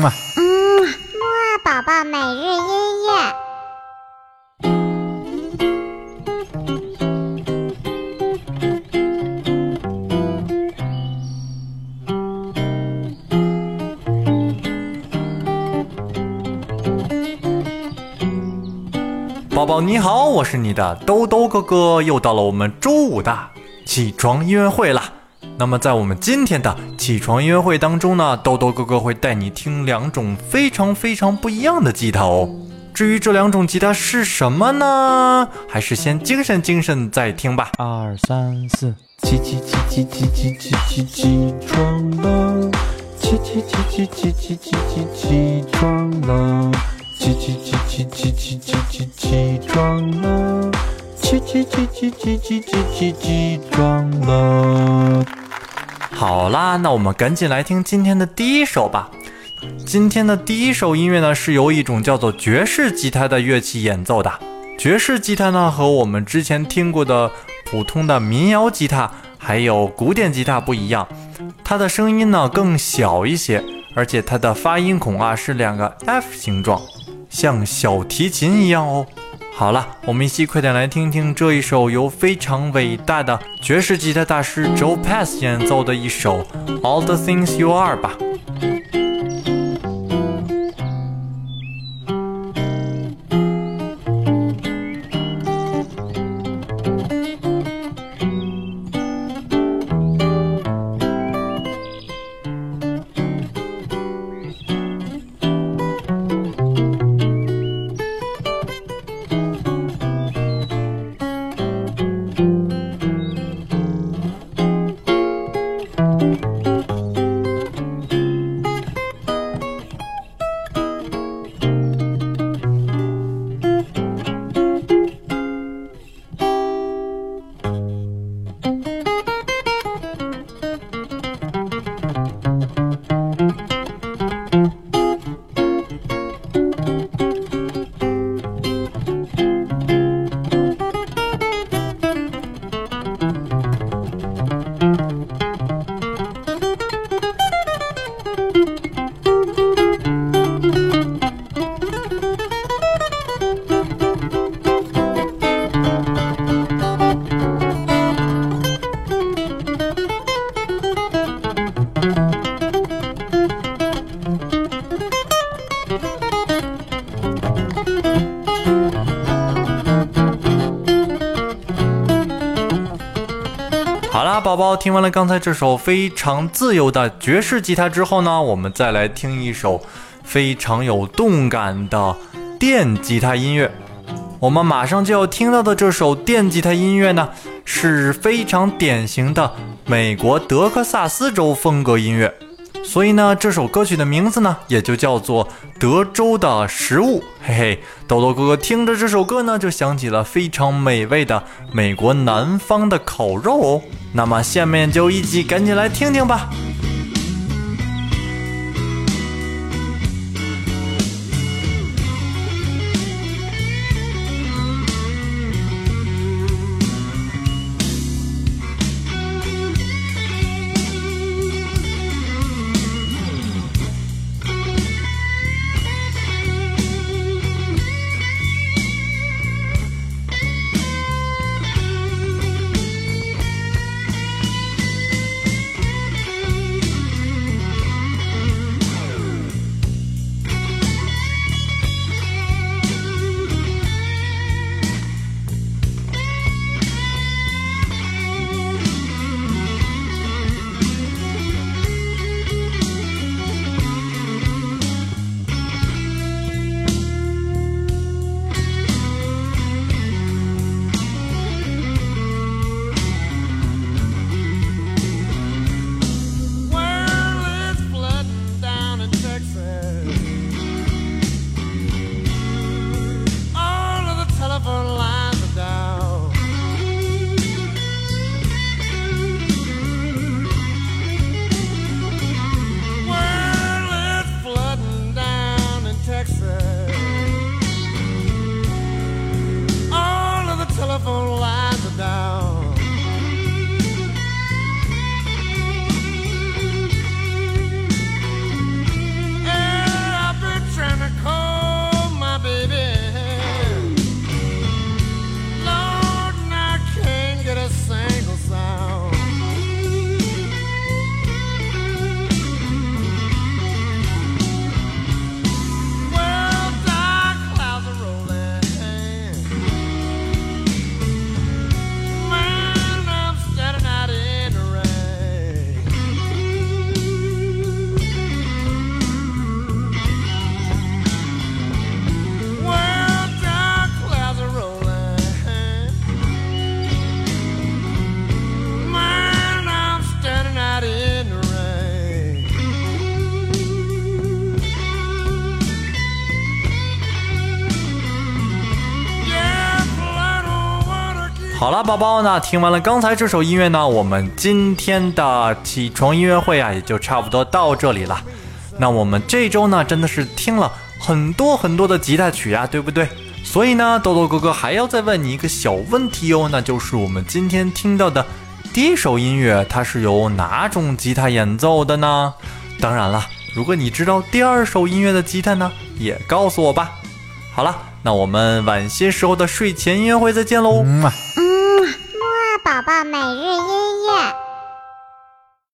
嘛。嗯，木二宝宝每日音乐。宝宝你好，我是你的兜兜哥哥，又到了我们周五的起床音乐会了。那么在我们今天的起床音乐会当中呢，兜兜哥哥会带你听两种非常非常不一样的吉他哦。至于这两种吉他是什么呢？还是先精神精神再听吧。二三四，起起起起起起起起起床了，起起起起起起起起起床了，起起起起起起起起起床了，起起起起起起起起起床了。好啦，那我们赶紧来听今天的第一首吧。今天的第一首音乐呢，是由一种叫做爵士吉他的乐器演奏的。爵士吉他呢，和我们之前听过的普通的民谣吉他还有古典吉他不一样，它的声音呢更小一些，而且它的发音孔啊是两个 F 形状，像小提琴一样哦。好了，我们一起快点来听听这一首由非常伟大的爵士吉他大师 Joe Pass 演奏的一首《All the Things You Are》吧。好啦，宝宝，听完了刚才这首非常自由的爵士吉他之后呢，我们再来听一首非常有动感的电吉他音乐。我们马上就要听到的这首电吉他音乐呢，是非常典型的美国德克萨斯州风格音乐。所以呢，这首歌曲的名字呢，也就叫做《德州的食物》。嘿嘿，豆豆哥哥听着这首歌呢，就想起了非常美味的美国南方的烤肉哦。那么下面就一起赶紧来听听吧。好了，宝宝，那听完了刚才这首音乐呢，我们今天的起床音乐会啊，也就差不多到这里了。那我们这周呢，真的是听了很多很多的吉他曲啊，对不对？所以呢，豆豆哥哥还要再问你一个小问题哦，那就是我们今天听到的第一首音乐，它是由哪种吉他演奏的呢？当然了，如果你知道第二首音乐的吉他呢，也告诉我吧。好了，那我们晚些时候的睡前音乐会再见喽。嗯啊。宝宝每日音。